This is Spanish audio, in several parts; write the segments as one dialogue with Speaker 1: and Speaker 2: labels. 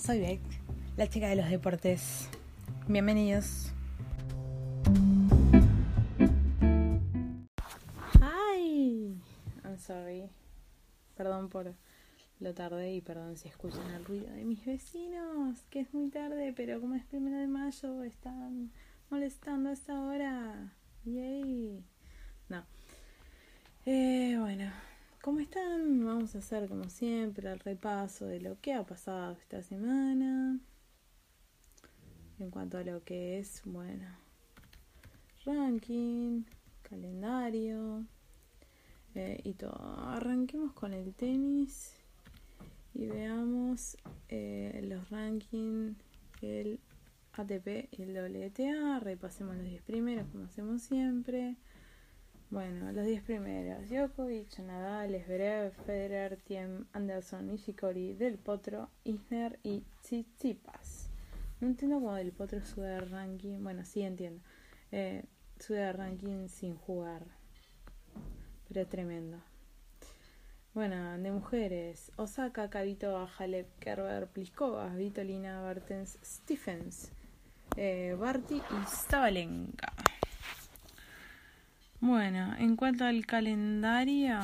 Speaker 1: Soy Beck, la chica de los deportes. Bienvenidos. Hi. I'm sorry. Perdón por lo tarde y perdón si escuchan el ruido de mis vecinos, que es muy tarde, pero como es primero de mayo, están molestando a esta hora. Yay. No. Eh, bueno, ¿cómo están? Vamos a hacer como siempre el repaso de lo que ha pasado esta semana. En cuanto a lo que es, bueno, ranking, calendario eh, y todo. Arranquemos con el tenis y veamos eh, los rankings, el ATP y el WTA. Repasemos los 10 primeros como hacemos siempre. Bueno, los 10 primeros: Djokovic, Nadal, Zverev, Federer, Tiem, Anderson, Nishikori, Del Potro, Isner y Tsitsipas. No entiendo cómo Del Potro sube de ranking. Bueno, sí entiendo. Eh, sube de ranking sin jugar. Pero es tremendo. Bueno, de mujeres: Osaka, Kavito, Halep, Kerber, Pliskova, Vitolina, Bartens, Stephens, eh, Barty y Zabalenka. Bueno, en cuanto al calendario,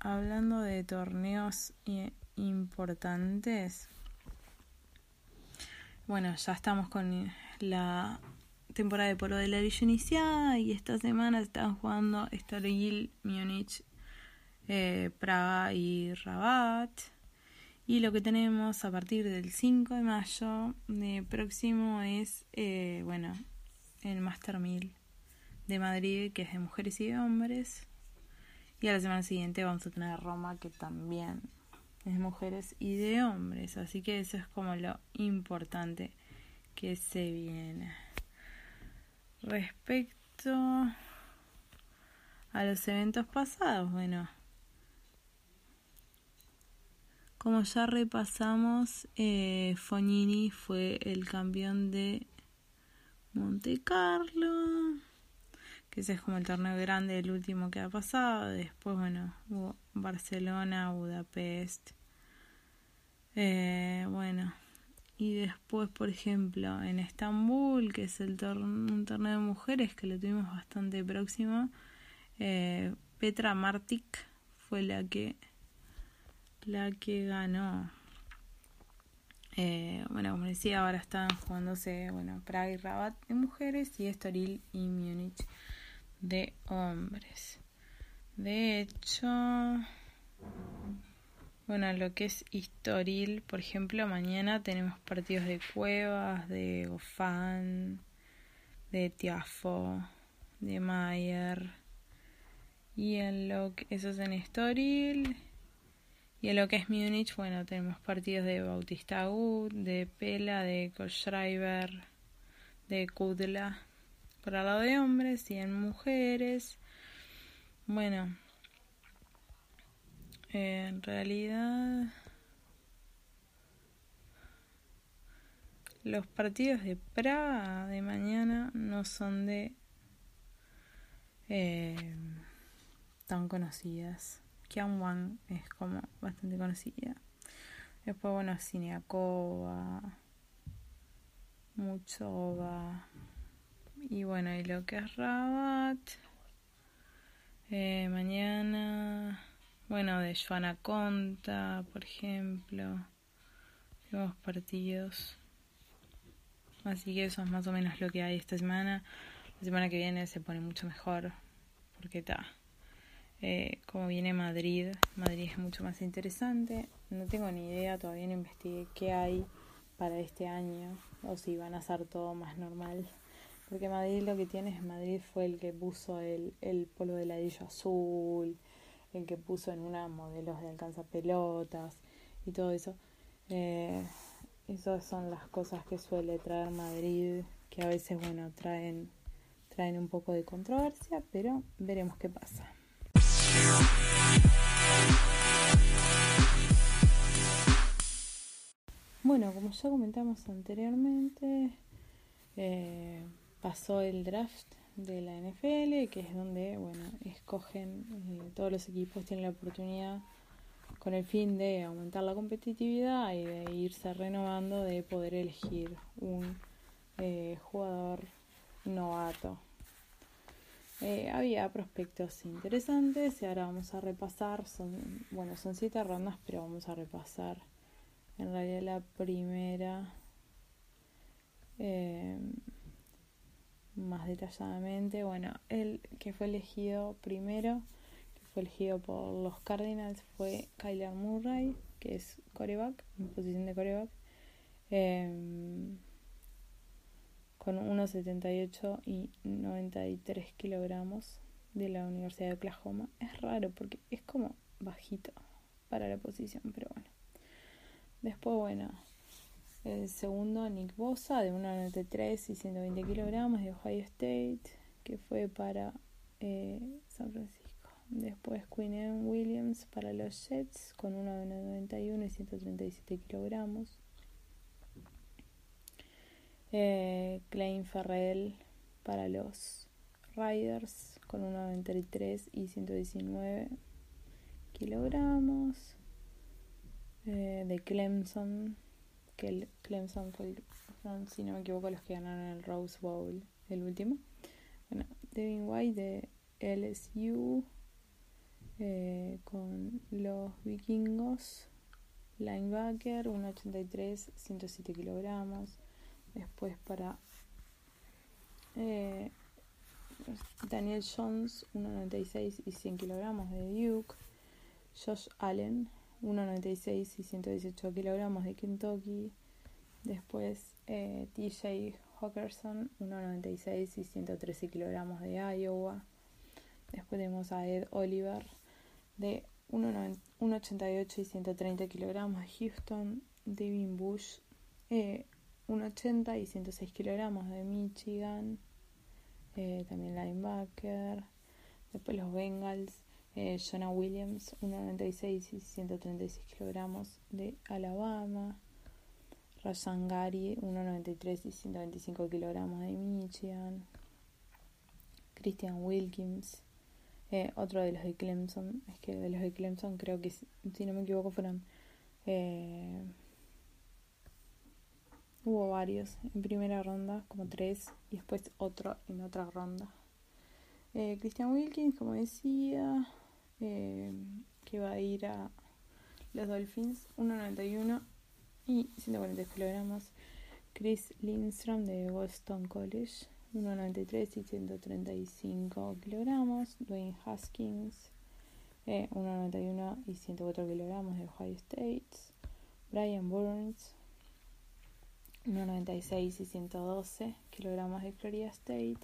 Speaker 1: hablando de torneos importantes, bueno, ya estamos con la temporada de polo de la Villa iniciada y esta semana están jugando Estoril, Múnich, eh, Praga y Rabat. Y lo que tenemos a partir del 5 de mayo de próximo es, eh, bueno, el Master 1000 de Madrid, que es de mujeres y de hombres. Y a la semana siguiente vamos a tener Roma, que también es de mujeres y de hombres. Así que eso es como lo importante que se viene. Respecto a los eventos pasados, bueno, como ya repasamos, eh, Fognini fue el campeón de Monte Carlo que ese es como el torneo grande, el último que ha pasado. Después, bueno, hubo Barcelona, Budapest. Eh, bueno, y después, por ejemplo, en Estambul, que es el un torneo de mujeres que lo tuvimos bastante próximo, eh, Petra Martic fue la que la que ganó. Eh, bueno, como decía, ahora están jugándose bueno, Praga y Rabat de mujeres y Estoril y Múnich de hombres. De hecho, bueno, lo que es Historil, por ejemplo, mañana tenemos partidos de Cuevas, de Gofán, de Tiafo, de Mayer. Y en lo que eso es en Estoril. Y en lo que es Múnich, bueno, tenemos partidos de Bautista Gut, de Pela, de Koschreiber, de Kudla por el lado de hombres y en mujeres. Bueno, en realidad los partidos de Praga de mañana no son de eh, tan conocidas. Kian es como bastante conocida. Después, bueno, Cineacova, Muchova. Y bueno, y lo que es Rabat. Eh, mañana. Bueno, de Joana Conta, por ejemplo. Tenemos partidos. Así que eso es más o menos lo que hay esta semana. La semana que viene se pone mucho mejor. Porque está. Eh, como viene Madrid, Madrid es mucho más interesante. No tengo ni idea, todavía no investigué qué hay para este año o si van a hacer todo más normal. Porque Madrid lo que tiene es Madrid fue el que puso el, el polvo de ladrillo azul, el que puso en una modelos de alcanzapelotas y todo eso. Eh, esas son las cosas que suele traer Madrid, que a veces, bueno, traen, traen un poco de controversia, pero veremos qué pasa. Bueno, como ya comentamos anteriormente, eh, pasó el draft de la NFL, que es donde, bueno, escogen, eh, todos los equipos tienen la oportunidad con el fin de aumentar la competitividad y de irse renovando, de poder elegir un eh, jugador novato. había prospectos interesantes y ahora vamos a repasar, son, bueno, son siete rondas, pero vamos a repasar en realidad la primera eh, más detalladamente. Bueno, el que fue elegido primero, que fue elegido por los Cardinals, fue Kyler Murray, que es coreback, en posición de coreback, em, con 1,78 y 93 kilogramos de la Universidad de Oklahoma. Es raro porque es como bajito para la posición, pero bueno. Después, bueno, el segundo, Nick Bosa, de 1,93 y 120 kilogramos, de Ohio State, que fue para eh, San Francisco. Después, Quinn Williams para los Jets, con 1,91 y 137 kilogramos. Eh, Klein Ferrell para los Riders, con 1,93 y 119 kilogramos. Eh, de Clemson, el Clemson fue, si no me equivoco, los que ganaron el Rose Bowl, el último. Bueno, Devin White de LSU eh, con los vikingos, linebacker, 1,83, 107 kilogramos. Después para eh, Daniel Jones, 1,96 y 100 kilogramos de Duke. Josh Allen, 1,96 y 118 kilogramos de Kentucky. Después eh, TJ Hawkerson, 1,96 y 113 kilogramos de Iowa. Después tenemos a Ed Oliver de 1,88 y 130 kilogramos de Houston. Devin Bush, 1,80 eh, y 106 kilogramos de Michigan. Eh, también linebacker. Después los Bengals eh, Jonah Williams, 1,96 y 136 kilogramos de Alabama. Rajan Gary, 1,93 y 125 kilogramos de Michigan. Christian Wilkins, eh, otro de los de Clemson. Es que de los de Clemson creo que, si no me equivoco, fueron... Eh, hubo varios en primera ronda, como tres, y después otro en otra ronda. Christian Wilkins, como decía, eh, que va a ir a los Dolphins, 1,91 y 140 kilogramos. Chris Lindstrom de Boston College, 1,93 y 135 kilogramos. Dwayne Haskins, 1,91 eh, y 104 kilogramos de Ohio State. Brian Burns, 1,96 y 112 kilogramos de Florida State.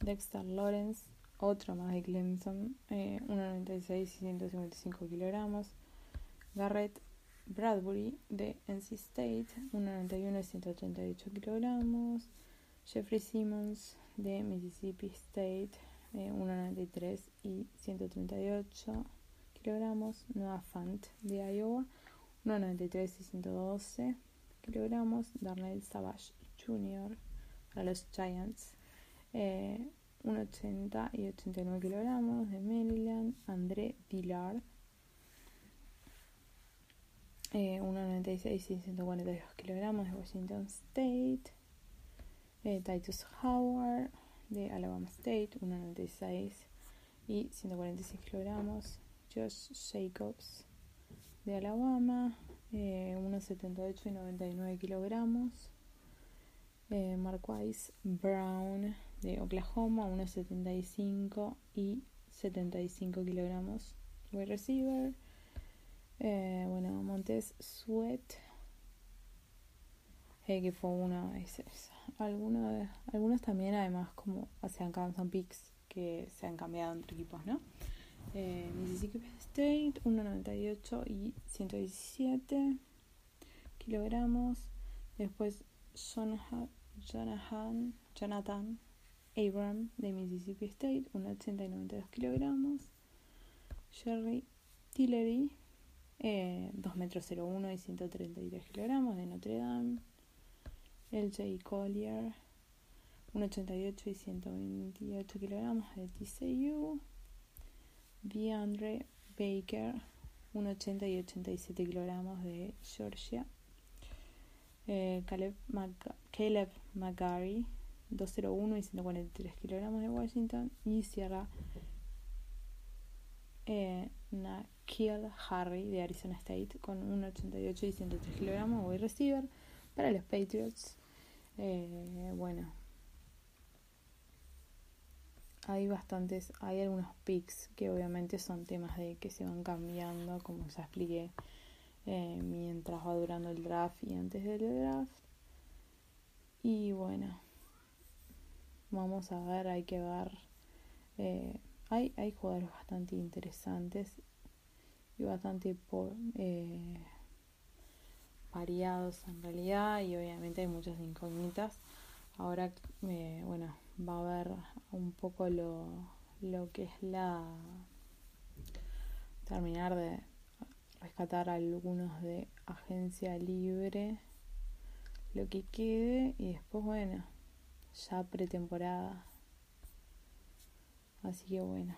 Speaker 1: Dexter Lawrence, otro más de Clemson, eh, 1,96 y 155 kilogramos. Garrett Bradbury de NC State, 1,91 y 138 kilogramos. Jeffrey Simmons de Mississippi State, eh, 1,93 y 138 kilogramos. Noah Fant de Iowa, 1,93 y 112 kilogramos. Darnell Savage Jr. para los Giants. Eh, 1,80 y 89 kilogramos de Maryland, André Dillard, eh, 1,96 y 142 kilogramos de Washington State, eh, Titus Howard de Alabama State, 1,96 y 146 kilogramos, Josh Jacobs de Alabama, eh, 1,78 y 99 kilogramos, eh, Marquise Brown de Oklahoma, 1,75 y 75 kilogramos. Wide receiver. Eh, bueno, Montes Sweat, eh, que fue uno, es, algunos también, además, como hacían Kansas Picks que se han cambiado entre equipos, ¿no? Eh, Mississippi State, 1,98 y 117 kilogramos. Después Jonathan, Jonathan Abram de Mississippi State, 1,80 y 92 kilogramos. Jerry Tillery, eh, 2 metros 01 y 133 kilogramos de Notre Dame. LJ Collier, 1,88 y 128 kilogramos de TCU. DeAndre Baker, 1,80 y 87 kilogramos de Georgia. Eh, Caleb, Mag Caleb McGarry, 201 y 143 kilogramos de Washington. Y Sierra eh, Nakil Harry de Arizona State con 1,88 y 103 kilogramos. Voy receiver para los Patriots. Eh, bueno, hay bastantes, hay algunos picks que obviamente son temas de que se van cambiando, como ya expliqué, eh, mientras va durando el draft y antes del draft. Y bueno, vamos a ver, hay que ver. Eh, hay, hay jugadores bastante interesantes y bastante eh, variados en realidad y obviamente hay muchas incógnitas. Ahora, eh, bueno, va a haber un poco lo, lo que es la terminar de rescatar algunos de agencia libre lo que quede y después bueno ya pretemporada. Así que bueno.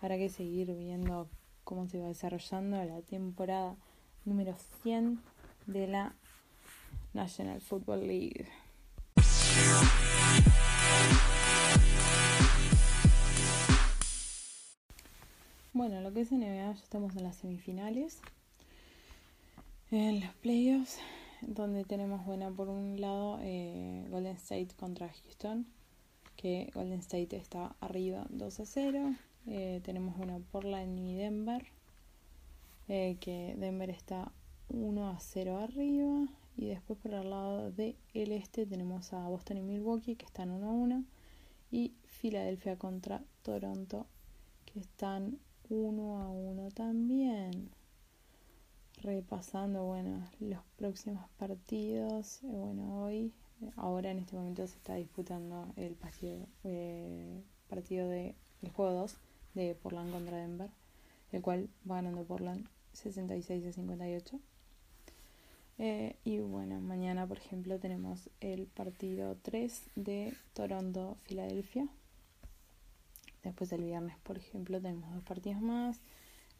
Speaker 1: Habrá que seguir viendo cómo se va desarrollando la temporada número 100 de la National Football League. Bueno, lo que es NBA ya estamos en las semifinales. En los playoffs, donde tenemos, bueno, por un lado eh, Golden State contra Houston, que Golden State está arriba 2 a 0. Eh, tenemos, bueno, Portland y Denver, eh, que Denver está 1 a 0 arriba. Y después por el lado del este tenemos a Boston y Milwaukee, que están 1 a 1. Y Filadelfia contra Toronto, que están uno a uno también. Repasando, bueno, los próximos partidos. Eh, bueno, hoy, ahora en este momento se está disputando el partido, eh, partido de el juego 2 de Portland contra Denver, el cual va ganando Portland 66 a 58. Eh, y bueno, mañana, por ejemplo, tenemos el partido 3 de Toronto-Filadelfia. Después el viernes, por ejemplo, tenemos dos partidos más.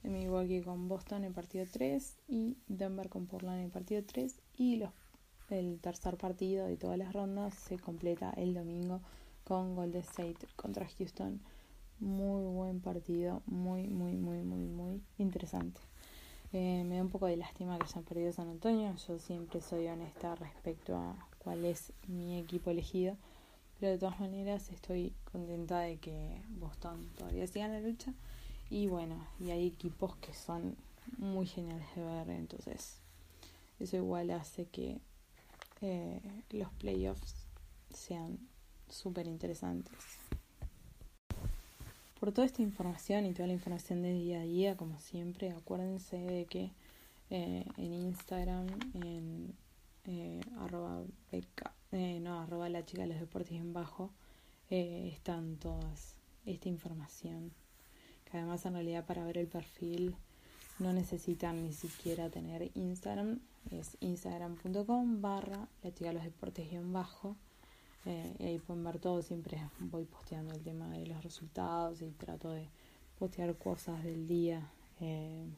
Speaker 1: Milwaukee con Boston en partido 3 y Denver con Portland en partido 3 y el tercer partido de todas las rondas se completa el domingo con Golden State contra Houston. Muy buen partido, muy, muy, muy, muy, muy interesante. Eh, me da un poco de lástima que hayan perdido San Antonio. Yo siempre soy honesta respecto a cuál es mi equipo elegido. Pero de todas maneras estoy contenta de que Boston todavía siga en la lucha. Y bueno, y hay equipos que son muy geniales de ver, entonces eso igual hace que eh, los playoffs sean súper interesantes. Por toda esta información y toda la información de día a día, como siempre, acuérdense de que eh, en Instagram, en eh, arroba beca, no, arroba la chica de los deportes en bajo, están todas esta información. Que además en realidad para ver el perfil no necesitan ni siquiera tener Instagram, es instagram.com barra la chica de los deportes en bajo. Eh, y ahí pueden ver todo, siempre voy posteando el tema de los resultados y trato de postear cosas del día en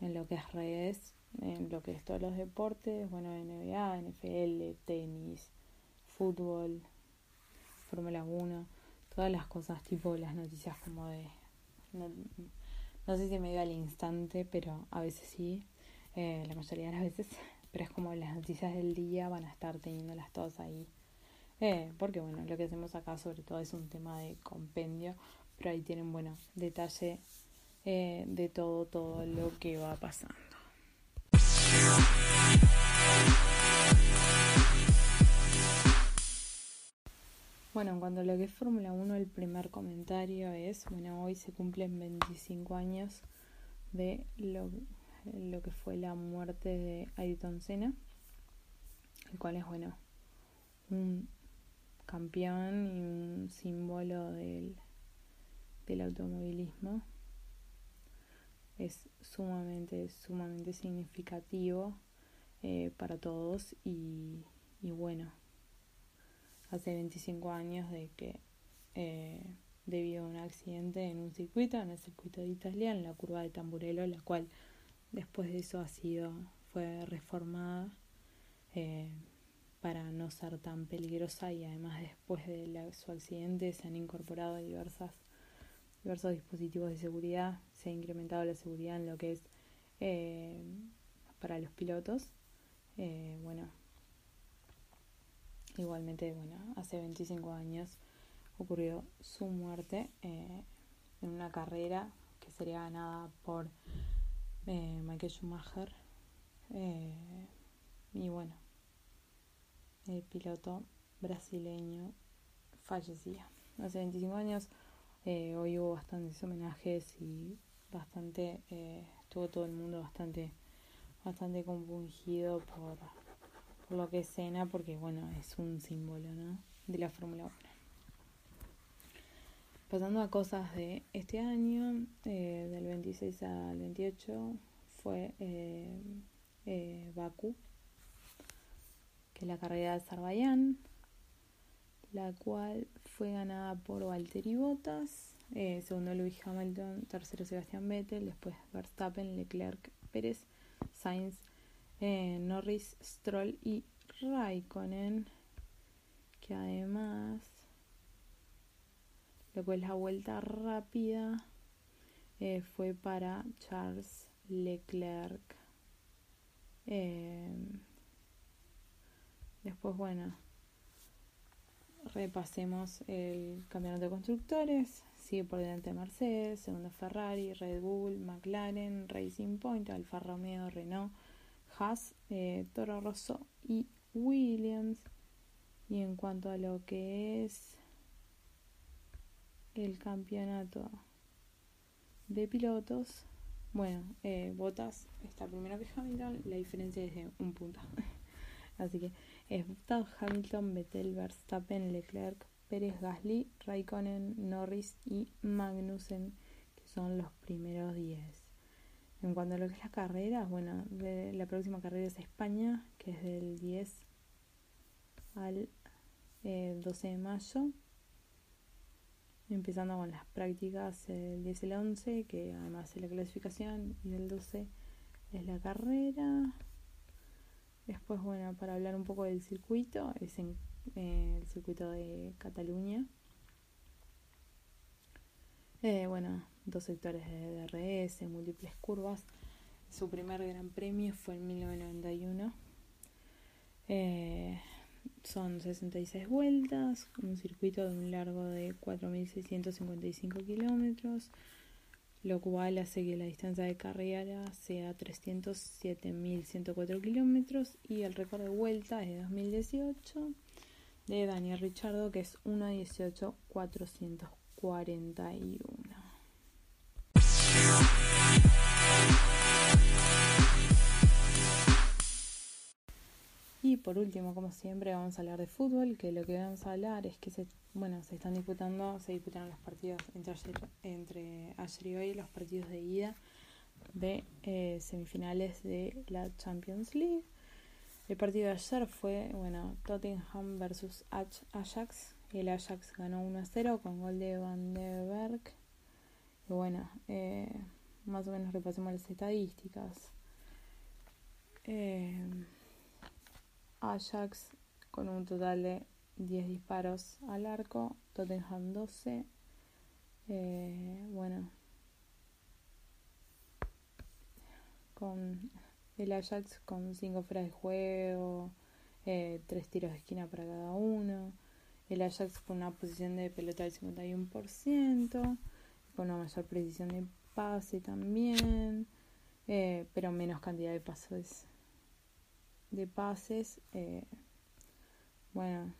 Speaker 1: lo que es redes en lo que es todos los deportes, bueno, NBA, NFL, tenis, fútbol, Fórmula 1, todas las cosas tipo las noticias como de... No, sé si me dio al instante, pero a veces sí, eh, la mayoría de las veces, pero es como las noticias del día van a estar teniéndolas todas ahí. Eh, porque bueno, lo que hacemos acá sobre todo es un tema de compendio, pero ahí tienen, bueno, detalle eh, de todo, todo lo que va pasando. Bueno, en cuanto a lo que es Fórmula 1, el primer comentario es, bueno, hoy se cumplen 25 años de lo, que fue la muerte de Ayrton Senna, el cual es, bueno, un campeón y un símbolo del, del automovilismo. Es sumamente, sumamente significativo eh, para todos y, y bueno hace 25 años de que eh, debido a un accidente en un circuito, en el circuito de Italia, en la curva de Tamburello, la cual después de eso ha sido, fue reformada eh, para no ser tan peligrosa y además después de su accidente se han incorporado diversas, diversos dispositivos de seguridad, se ha incrementado la seguridad en lo que es eh, para los pilotos. bueno, Igualmente, bueno, hace 25 años ocurrió su muerte eh, en una carrera que sería ganada por eh, Michael Schumacher. Eh, y bueno, el piloto brasileño fallecía. Hace 25 años, hoy hubo bastantes homenajes y bastante, estuvo todo el mundo bastante, bastante compungido por lo que es Cena, porque bueno, es un símbolo, ¿no? De la Fórmula 1. Pasando a cosas de este año, eh, del 26 al 28, fue eh, eh, Baku, que es la carrera de Azerbaiyán, la cual fue ganada por Valtteri Bottas, segundo Lewis Hamilton, tercero Sebastián Vettel, después Verstappen, Leclerc, Pérez, Sainz, eh, Norris, Stroll y Raikkonen, que además lo es la vuelta rápida eh, fue para Charles Leclerc. Eh, después, bueno, repasemos el campeonato de constructores. Sigue por delante Mercedes, segundo Ferrari, Red Bull, McLaren, Racing Point, Alfa Romeo, Renault. Haas, eh, Toro Rosso y Williams. Y en cuanto a lo que es el campeonato de pilotos, bueno, eh, Bottas está primero que Hamilton, la diferencia es de un punto. Así que es Bottas, Hamilton, Vettel, Verstappen, Leclerc, Pérez, Gasly, Raikkonen, Norris y Magnussen, que son los primeros 10. En cuanto a lo que es la carrera, bueno, la próxima carrera es España, que es del 10 al 12 eh, de mayo. Empezando con las prácticas el 10 y el 11, que además es la clasificación, y el 12 es la carrera. Después, bueno, para hablar un poco del circuito, es en eh, el circuito de Cataluña. Eh, bueno, dos sectores de DRS, múltiples curvas. Su primer gran premio fue en 1991. Eh, son 66 vueltas, un circuito de un largo de 4.655 kilómetros, lo cual hace que la distancia de carrera sea 307.104 kilómetros y el récord de vuelta es de 2018 de Daniel Richardo que es 1.18.441. Y por último, como siempre, vamos a hablar de fútbol, que lo que vamos a hablar es que se, bueno, se están disputando, se disputaron los partidos entre ayer, entre ayer y hoy, los partidos de ida de eh, semifinales de la Champions League. El partido de ayer fue, bueno, Tottenham versus Ajax. El Ajax ganó 1 a 0 con gol de Van de Berg. Y bueno, eh, más o menos repasemos las estadísticas. Eh, Ajax con un total de 10 disparos al arco, Tottenham 12. Eh, bueno, con el Ajax con 5 fuera de juego, 3 eh, tiros de esquina para cada uno. El Ajax con una posición de pelota del 51%, con una mayor precisión de pase también, eh, pero menos cantidad de pasos de pases. Eh, bueno,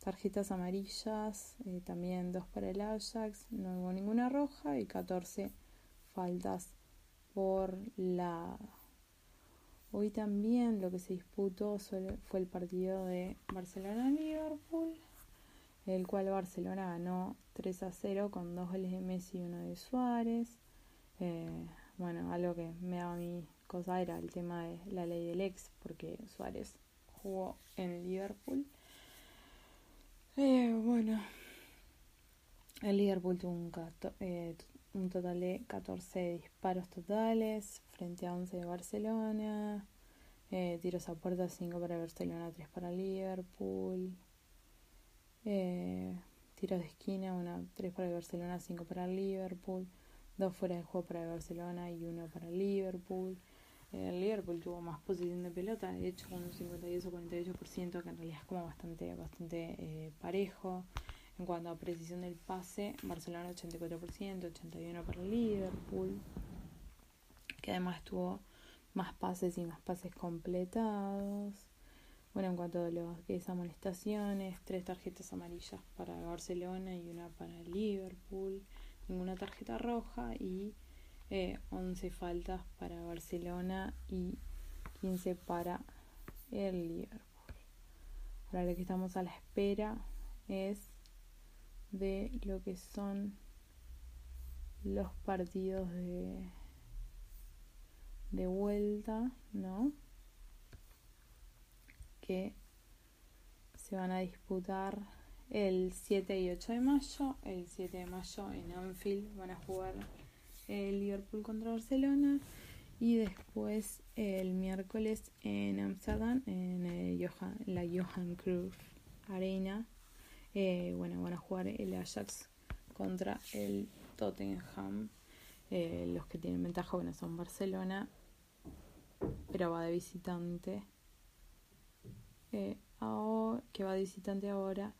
Speaker 1: tarjetas amarillas, eh, también dos para el Ajax, no hubo ninguna roja y 14 faltas por la... Hoy también lo que se disputó fue el partido de Barcelona-Liverpool, el cual Barcelona ganó 3 a 0 con dos goles de Messi y uno de Suárez. Eh, bueno, algo que me daba mi cosa era el tema de la ley del ex, porque Suárez jugó en Liverpool. Eh, bueno, el Liverpool tuvo un, eh, un, total de 14 disparos totales frente a 11 de Barcelona. Eh, tiros a puerta 5 para Barcelona, 3 para Liverpool. Eh, tiros de esquina, 1, 3 para Barcelona, 5 para Liverpool. 2 fuera de juego para Barcelona y 1 para Liverpool. El Liverpool tuvo más posición de pelota, de hecho con un 52 o 48%, que en realidad es como bastante, bastante eh, parejo. En cuanto a precisión del pase, Barcelona 84%, 81% para Liverpool, que además tuvo más pases y más pases completados. Bueno, en cuanto a lo que es amonestaciones, tres tarjetas amarillas para Barcelona y una para Liverpool, ninguna tarjeta roja y 11 eh, faltas para Barcelona y 15 para el Liverpool. Ahora lo que estamos a la espera es de lo que son los partidos de, de vuelta, ¿no? Que se van a disputar el 7 y 8 de mayo. El 7 de mayo en Anfield van a jugar el Liverpool contra Barcelona y después el miércoles en Amsterdam en la Johan Cruyff Arena eh, bueno van a jugar el Ajax contra el Tottenham. Eh, los que tienen ventaja bueno son Barcelona pero va de visitante. Eh, que va de visitante ahora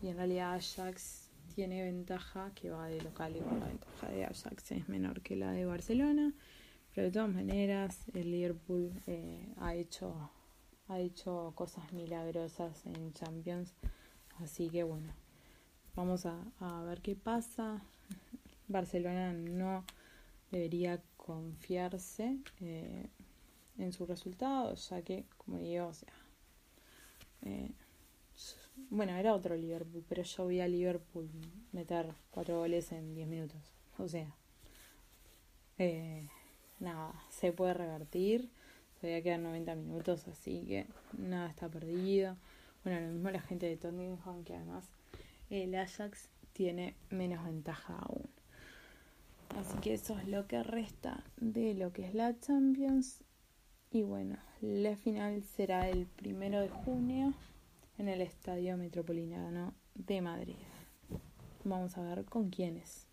Speaker 1: y en realidad Ajax tiene ventaja que va de local y la ventaja de Ajax es menor que la de Barcelona pero de todas maneras el Liverpool eh, ha hecho ha hecho cosas milagrosas en Champions así que bueno vamos a, ver qué pasa Barcelona no debería confiarse eh, en su resultado ya que como digo o sea eh, bueno, era otro Liverpool, pero yo vi a Liverpool meter cuatro goles en diez minutos. O sea, eh, nada, se puede revertir. Todavía quedan 90 minutos, así que nada está perdido. Bueno, lo mismo la gente de Tottenham, que además el Ajax tiene menos ventaja aún. Así que eso es lo que resta de lo que es la Champions. Y bueno, la final será el primero de junio en el Estadio Metropolitano de Madrid. Vamos a ver con quiénes.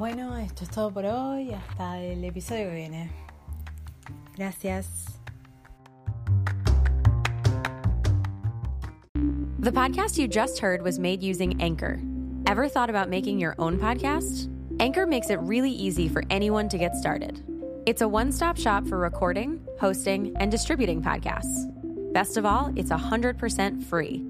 Speaker 1: Bueno, esto es todo por hoy. Hasta el episodio que viene. Gracias.
Speaker 2: The podcast you just heard was made using Anchor. Ever thought about making your own podcast? Anchor makes it really easy for anyone to get started. It's a one stop shop for recording, hosting, and distributing podcasts. Best of all, it's 100% free.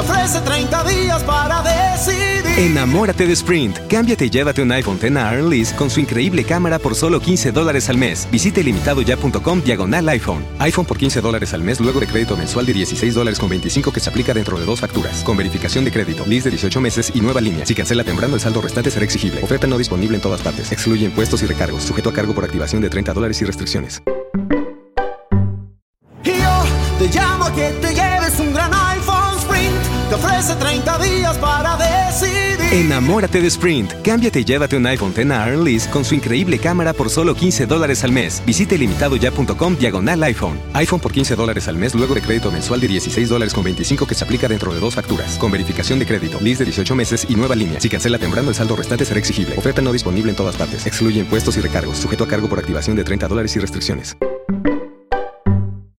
Speaker 3: Ofrece 30 días para decidir.
Speaker 4: Enamórate de Sprint. Cámbiate y llévate un iPhone X a Lease con su increíble cámara por solo 15 dólares al mes. Visite limitadoya.com diagonal iPhone. iPhone por 15 dólares al mes luego de crédito mensual de 16 dólares con 25 que se aplica dentro de dos facturas. Con verificación de crédito, lease de 18 meses y nueva línea. Si cancela temprano, el saldo restante será exigible. Oferta no disponible en todas partes. Excluye impuestos y recargos. Sujeto a cargo por activación de 30 dólares y restricciones.
Speaker 3: Ofrece 30 días para decidir.
Speaker 4: Enamórate de Sprint. Cámbiate y llévate un iPhone X a Lease con su increíble cámara por solo 15 dólares al mes. Visite limitadoya.com diagonal iPhone. iPhone por 15 dólares al mes luego de crédito mensual de 16 dólares con 25 que se aplica dentro de dos facturas. Con verificación de crédito, lease de 18 meses y nueva línea. Si cancela temprano, el saldo restante será exigible. Oferta no disponible en todas partes. Excluye impuestos y recargos. Sujeto a cargo por activación de 30 dólares y restricciones.